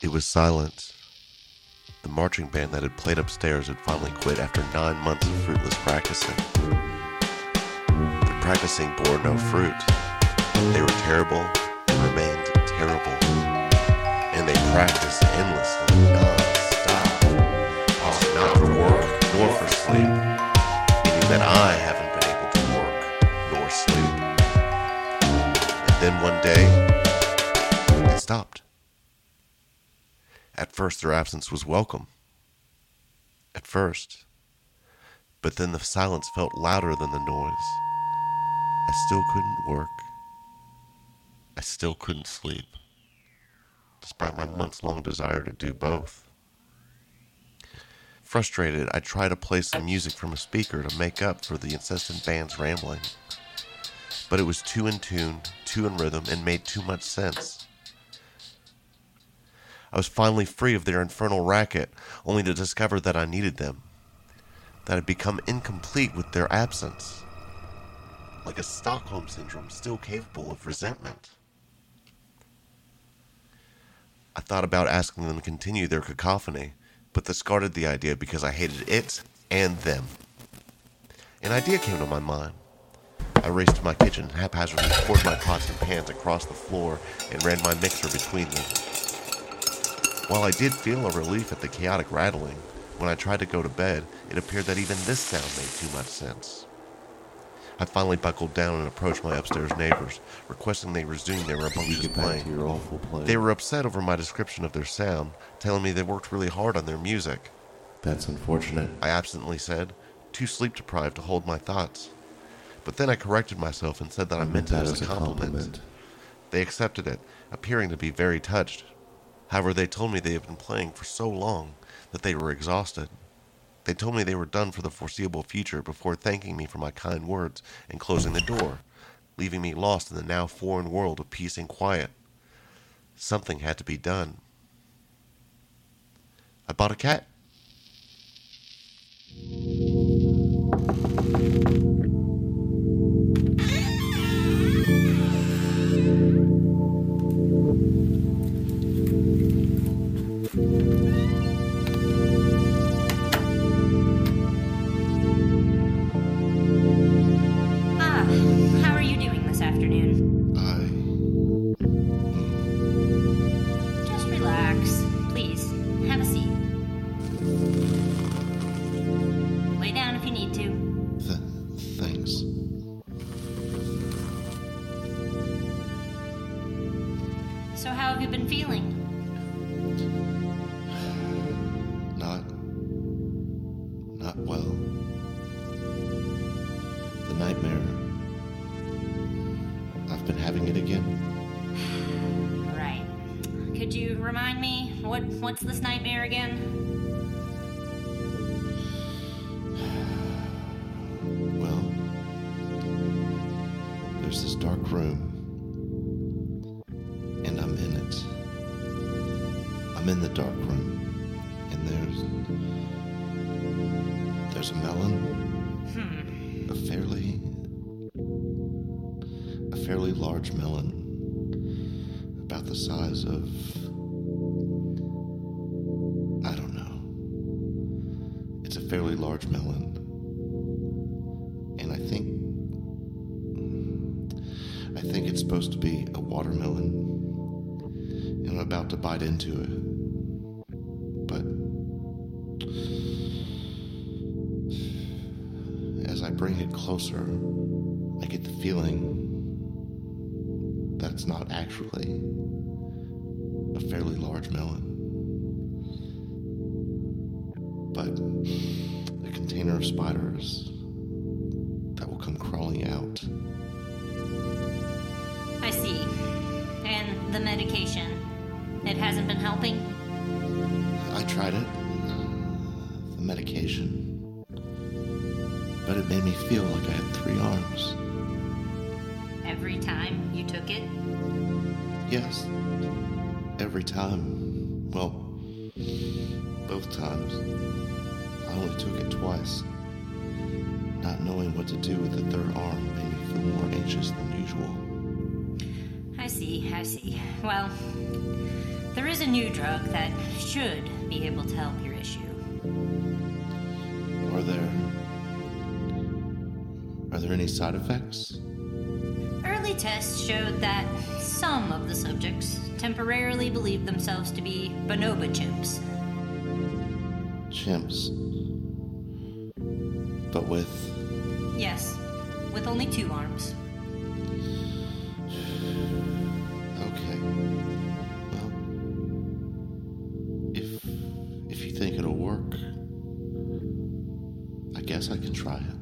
It was silent. The marching band that had played upstairs had finally quit after nine months of fruitless practicing. The practicing bore no fruit. They were terrible and remained terrible. And they practiced endlessly, first, their absence was welcome. At first. But then the silence felt louder than the noise. I still couldn't work. I still couldn't sleep, despite my months long desire to do both. Frustrated, I tried to play some music from a speaker to make up for the incessant band's rambling. But it was too in tune, too in rhythm, and made too much sense. I was finally free of their infernal racket, only to discover that I needed them, that had become incomplete with their absence. Like a Stockholm syndrome still capable of resentment. I thought about asking them to continue their cacophony, but discarded the idea because I hated it and them. An idea came to my mind. I raced to my kitchen, haphazardly poured my pots and pans across the floor, and ran my mixer between them. While I did feel a relief at the chaotic rattling, when I tried to go to bed, it appeared that even this sound made too much sense. I finally buckled down and approached my upstairs neighbors, requesting they resume their rambunctious playing. play. They were upset over my description of their sound, telling me they worked really hard on their music. That's unfortunate. I absently said, too sleep deprived to hold my thoughts. But then I corrected myself and said that I, meant it as a compliment. They accepted it, appearing to be very touched. However, they told me they had been playing for so long that they were exhausted. They told me they were done for the foreseeable future before thanking me for my kind words and closing the door, leaving me lost in the now foreign world of peace and quiet. Something had to be done. I bought a cat. Well. The nightmare. I've been having it again. Right. Could you remind me what what's this nightmare again? Large melon, about the size of I don't know. It's a fairly large melon. And I think I think it's supposed to be a watermelon, and I'm about to bite into it, but as I bring it closer, I get the feeling it's not actually a fairly large melon, but a container of spiders that will come crawling out. I see. And the medication. It hasn't been helping? I tried it, the medication, but it made me feel like I had three arms. Every time you took it? Yes, every time. Well, both times. I only took it twice. Not knowing what to do with the third arm made me feel more anxious than usual. I see, I see. Well, there is a new drug that should be able to help your issue. Are there. Are there any side effects? Tests showed that some of the subjects temporarily believed themselves to be bonobo chimps. Chimps. But with. Yes, with only two arms. Okay. Well. If. If you think it'll work. I guess I can try it.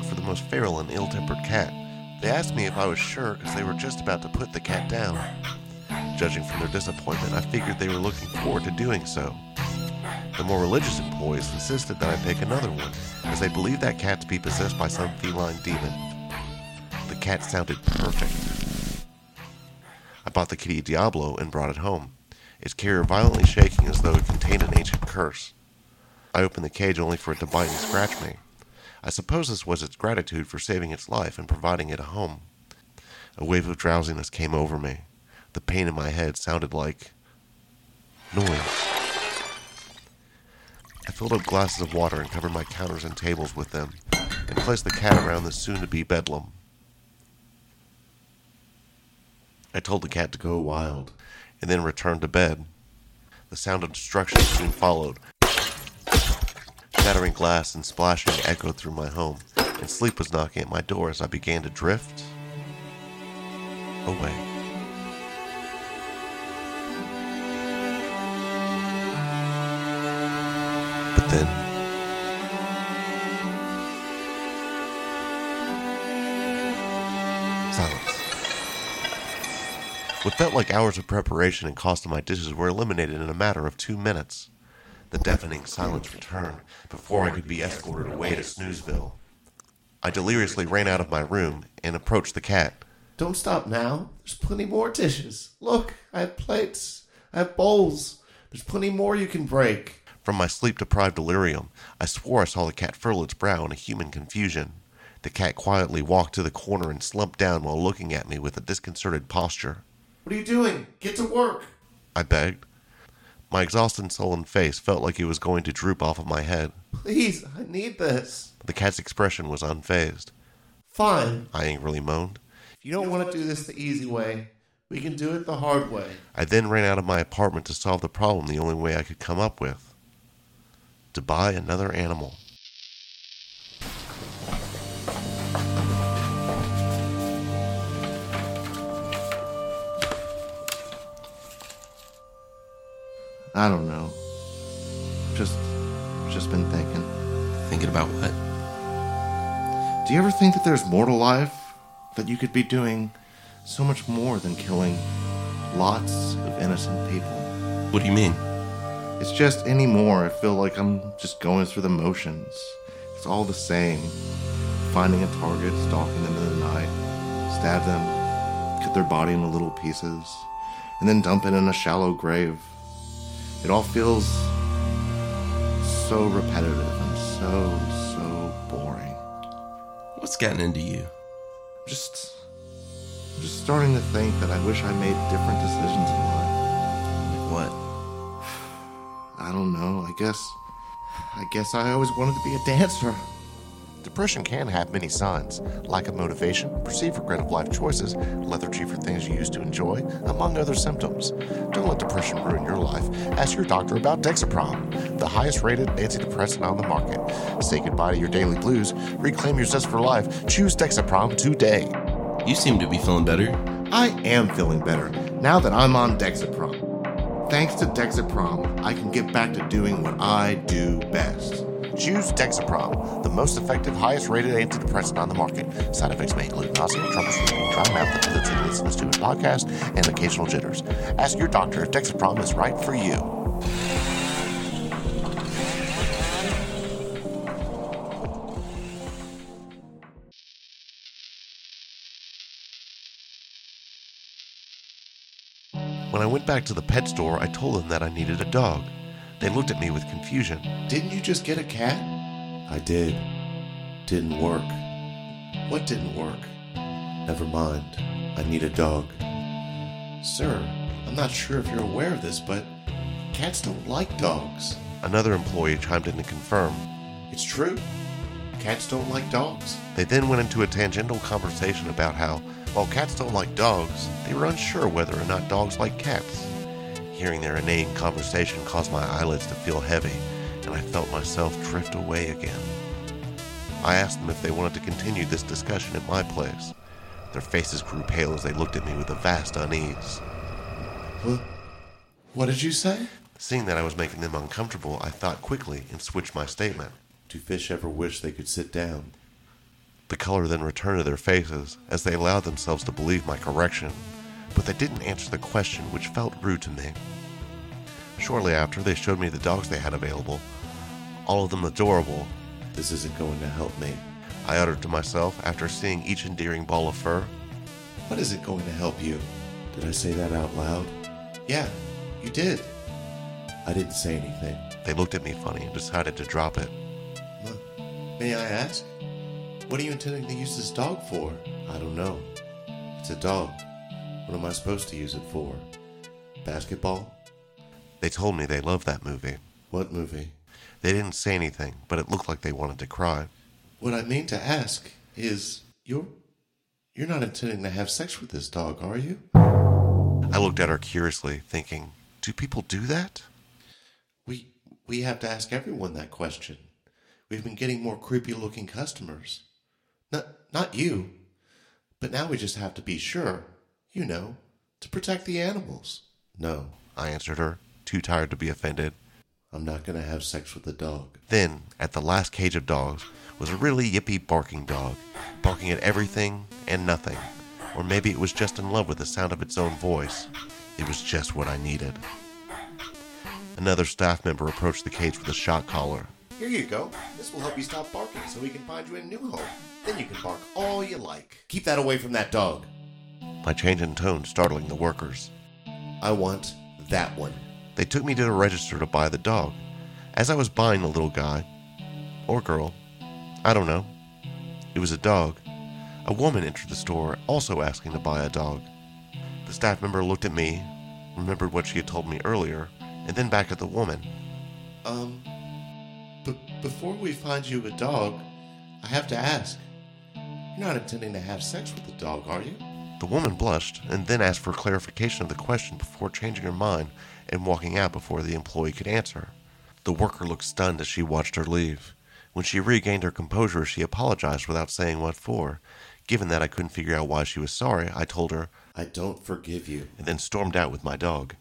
Looked for the most feral and ill tempered cat. They asked me if I was sure because they were just about to put the cat down. Judging from their disappointment, I figured they were looking forward to doing so. The more religious employees insisted that I pick another one, as they believed that cat to be possessed by some feline demon. The cat sounded perfect. I bought the kitty Diablo and brought it home, its carrier violently shaking as though it contained an ancient curse. I opened the cage only for it to bite and scratch me. I suppose this was its gratitude for saving its life and providing it a home. A wave of drowsiness came over me. The pain in my head sounded like noise. I filled up glasses of water and covered my counters and tables with them, and placed the cat around the soon to be bedlam. I told the cat to go wild, and then returned to bed. The sound of destruction soon followed. Shattering glass and splashing echoed through my home, and sleep was knocking at my door as I began to drift away. But then, silence. What felt like hours of preparation and cost of my dishes were eliminated in a matter of two minutes. The deafening silence returned before I could be escorted away to Snoozeville. I deliriously ran out of my room and approached the cat. Don't stop now. There's plenty more dishes. Look, I have plates. I have bowls. There's plenty more you can break. From my sleep deprived delirium, I swore I saw the cat furl its brow in a human confusion. The cat quietly walked to the corner and slumped down while looking at me with a disconcerted posture. What are you doing? Get to work. I begged. My exhausted, sullen face felt like it was going to droop off of my head. Please, I need this. The cat's expression was unfazed. Fine. I angrily moaned. If you don't want to do this the easy way, we can do it the hard way. I then ran out of my apartment to solve the problem the only way I could come up with to buy another animal. I don't know. Just, just been thinking. Thinking about what? Do you ever think that there's more to life? That you could be doing so much more than killing lots of innocent people? What do you mean? It's just anymore. I feel like I'm just going through the motions. It's all the same. Finding a target, stalking them in the night, stab them, cut their body into little pieces, and then dump it in a shallow grave. It all feels so repetitive and so, so boring. What's gotten into you? Just, I'm just starting to think that I wish I made different decisions in life. Like what? I don't know. I guess, I guess I always wanted to be a dancer. Depression can have many signs lack of motivation, perceived regret of life choices, lethargy for things you used to enjoy, among other symptoms. Don't let depression ruin your life. Ask your doctor about Dexaprom, the highest rated antidepressant on the market. Say goodbye to your daily blues, reclaim your zest for life. Choose Dexaprom today. You seem to be feeling better. I am feeling better now that I'm on Dexaprom. Thanks to Dexaprom, I can get back to doing what I do best. Choose Dexaprom, the most effective, highest rated antidepressant on the market. Side effects may include nausea, trouble sleeping, dry mouth, the tendency to listen to a podcast, and occasional jitters. Ask your doctor if Dexaprom is right for you. When I went back to the pet store, I told them that I needed a dog. They looked at me with confusion. Didn't you just get a cat? I did. Didn't work. What didn't work? Never mind. I need a dog. Sir, I'm not sure if you're aware of this, but cats don't like dogs. Another employee chimed in to confirm. It's true. Cats don't like dogs. They then went into a tangential conversation about how, while cats don't like dogs, they were unsure whether or not dogs like cats. Hearing their inane conversation caused my eyelids to feel heavy, and I felt myself drift away again. I asked them if they wanted to continue this discussion at my place. Their faces grew pale as they looked at me with a vast unease. What? What did you say? Seeing that I was making them uncomfortable, I thought quickly and switched my statement. Do fish ever wish they could sit down? The color then returned to their faces as they allowed themselves to believe my correction, but they didn't answer the question, which felt rude to me. Shortly after, they showed me the dogs they had available, all of them adorable. This isn't going to help me. I uttered to myself after seeing each endearing ball of fur. What is it going to help you? Did I say that out loud? Yeah, you did. I didn't say anything. They looked at me funny and decided to drop it. May I ask? What are you intending to use this dog for? I don't know. It's a dog. What am I supposed to use it for? Basketball? They told me they loved that movie. What movie? They didn't say anything, but it looked like they wanted to cry. What I mean to ask is you're you're not intending to have sex with this dog, are you? I looked at her curiously, thinking, do people do that? We we have to ask everyone that question. We've been getting more creepy looking customers. Not not you. But now we just have to be sure, you know, to protect the animals. No, I answered her, too tired to be offended. I'm not going to have sex with a dog. Then, at the last cage of dogs, was a really yippy barking dog, barking at everything and nothing. Or maybe it was just in love with the sound of its own voice. It was just what I needed. Another staff member approached the cage with a shock collar. Here you go. This will help you stop barking so we can find you a new home. Then you can bark all you like. Keep that away from that dog. My change in tone startling the workers. I want that one. They took me to the register to buy the dog. As I was buying the little guy, or girl, I don't know, it was a dog. A woman entered the store also asking to buy a dog. The staff member looked at me, remembered what she had told me earlier, and then back at the woman. Um, b- before we find you a dog, I have to ask. You're not intending to have sex with the dog, are you? The woman blushed and then asked for clarification of the question before changing her mind and walking out before the employee could answer. The worker looked stunned as she watched her leave. When she regained her composure, she apologized without saying what for. Given that I couldn't figure out why she was sorry, I told her, I don't forgive you, and then stormed out with my dog.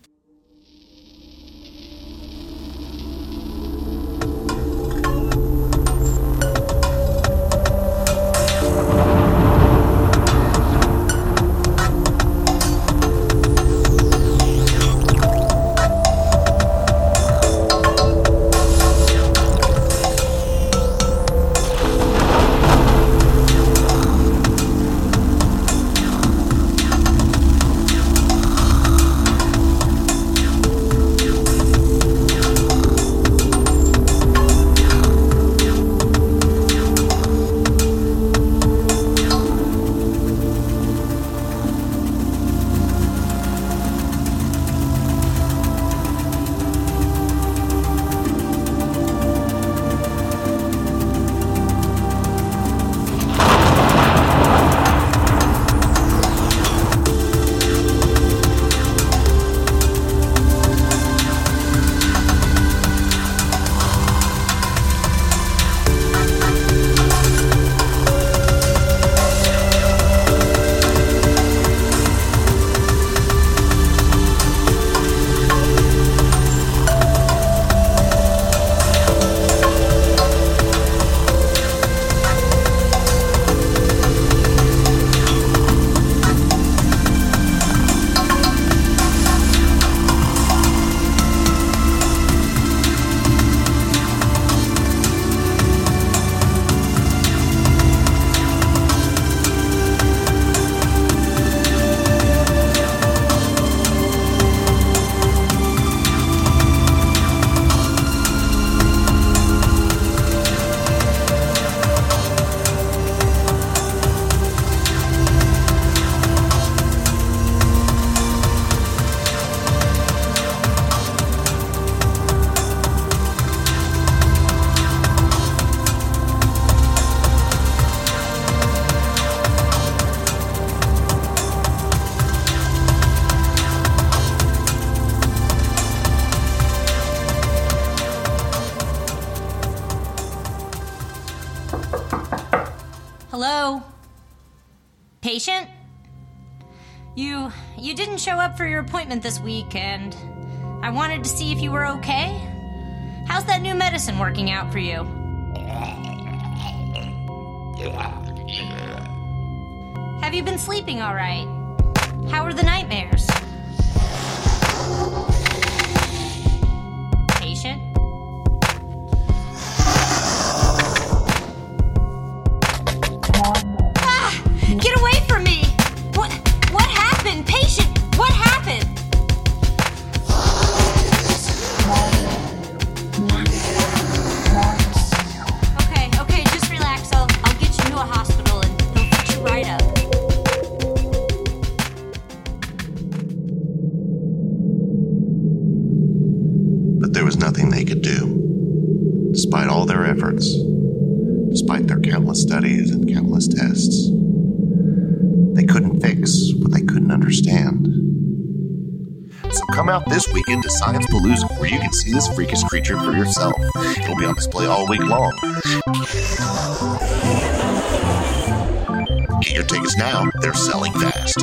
Appointment this week and I wanted to see if you were okay. How's that new medicine working out for you? Have you been sleeping all right? How are the nightmares? Weekend to Science Palooza, where you can see this freakish creature for yourself. It'll be on display all week long. Get your tickets now, they're selling fast.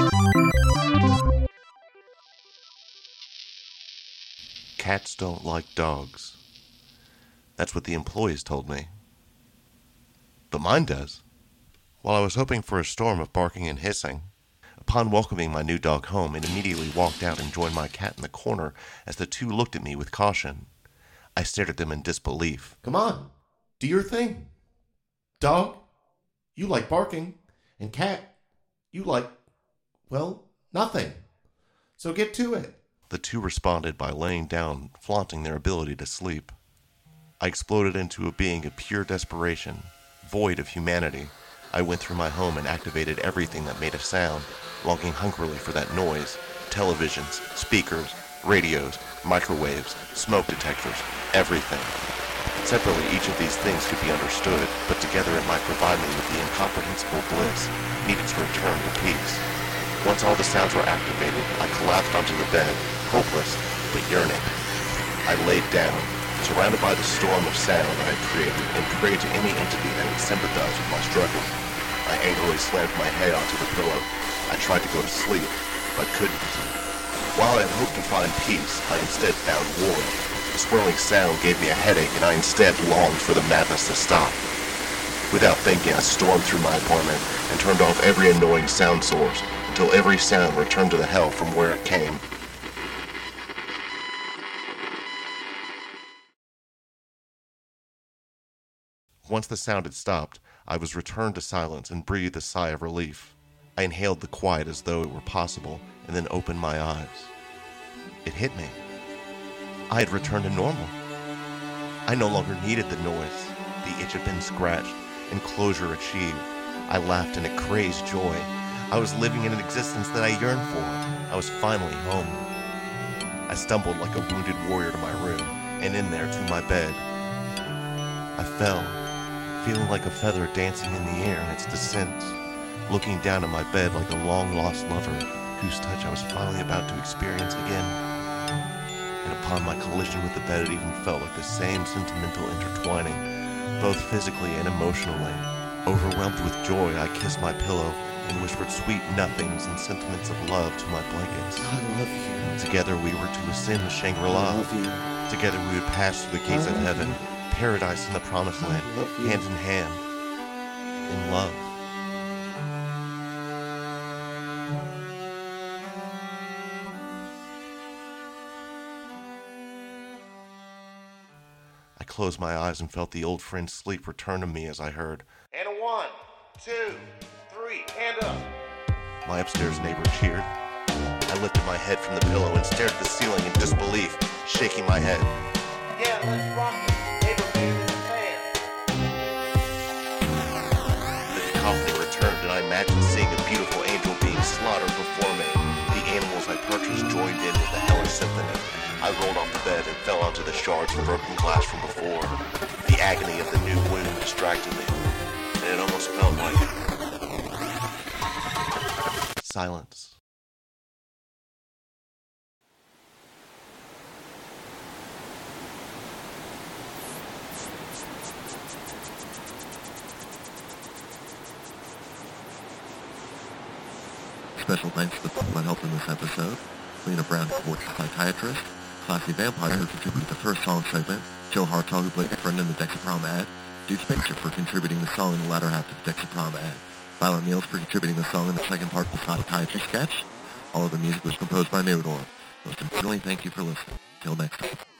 Cats don't like dogs. That's what the employees told me. But mine does. While I was hoping for a storm of barking and hissing, upon welcoming my new dog home, it immediately walked out and joined my cat in the corner as the two looked at me with caution. I stared at them in disbelief. Come on, do your thing. Dog, you like barking, and cat, you like, well, nothing. So get to it. The two responded by laying down, flaunting their ability to sleep. I exploded into a being of pure desperation, void of humanity. I went through my home and activated everything that made a sound, longing hungrily for that noise televisions, speakers, radios, microwaves, smoke detectors, everything. Separately, each of these things could be understood, but together it might provide me with the incomprehensible bliss needed to return to peace. Once all the sounds were activated, I collapsed onto the bed, hopeless, but yearning. I laid down, surrounded by the storm of sound I had created, and prayed to any entity that would sympathize with my struggle. I angrily slammed my head onto the pillow. I tried to go to sleep, but couldn't. While I had hoped to find peace, I instead found war. The swirling sound gave me a headache, and I instead longed for the madness to stop. Without thinking, I stormed through my apartment and turned off every annoying sound source until every sound returned to the hell from where it came. Once the sound had stopped, I was returned to silence and breathed a sigh of relief. I inhaled the quiet as though it were possible and then opened my eyes. It hit me. I had returned to normal. I no longer needed the noise. The itch had been scratched and closure achieved. I laughed in a crazed joy. I was living in an existence that I yearned for. I was finally home. I stumbled like a wounded warrior to my room and in there to my bed. I fell, feeling like a feather dancing in the air in its descent, looking down at my bed like a long lost lover whose touch I was finally about to experience again. And upon my collision with the bed, it even felt like the same sentimental intertwining, both physically and emotionally. Overwhelmed with joy, I kissed my pillow and whispered sweet nothings and sentiments of love to my blankets. I love you. Together we were to ascend the Shangri-La. You. Together we would pass through the gates of heaven, paradise in the promised land, hand in hand, in love. I closed my eyes and felt the old friend's sleep return to me as I heard, And a one, two, three, hand up. My upstairs neighbor cheered. I lifted my head from the pillow and stared at the ceiling in disbelief, shaking my head. Yeah, let's rock it. Slaughtered before me. The animals I purchased joined in with the hellish symphony. I rolled off the bed and fell onto the shards of broken glass from before. The agony of the new wound distracted me, and it almost felt like silence. Special thanks to my help in this episode. Helina Brown, sports psychiatrist. Classy Vampire, who contributed the first song segment. Joe Hardsaw, who played a friend in the Dexaprom ad. Duke Spaceship for contributing the song in the latter half of the Dexaprom ad. Violent Meals for contributing the song in the second part of the psychiatry sketch. All of the music was composed by Mirador. Most importantly, thank you for listening. Till next time.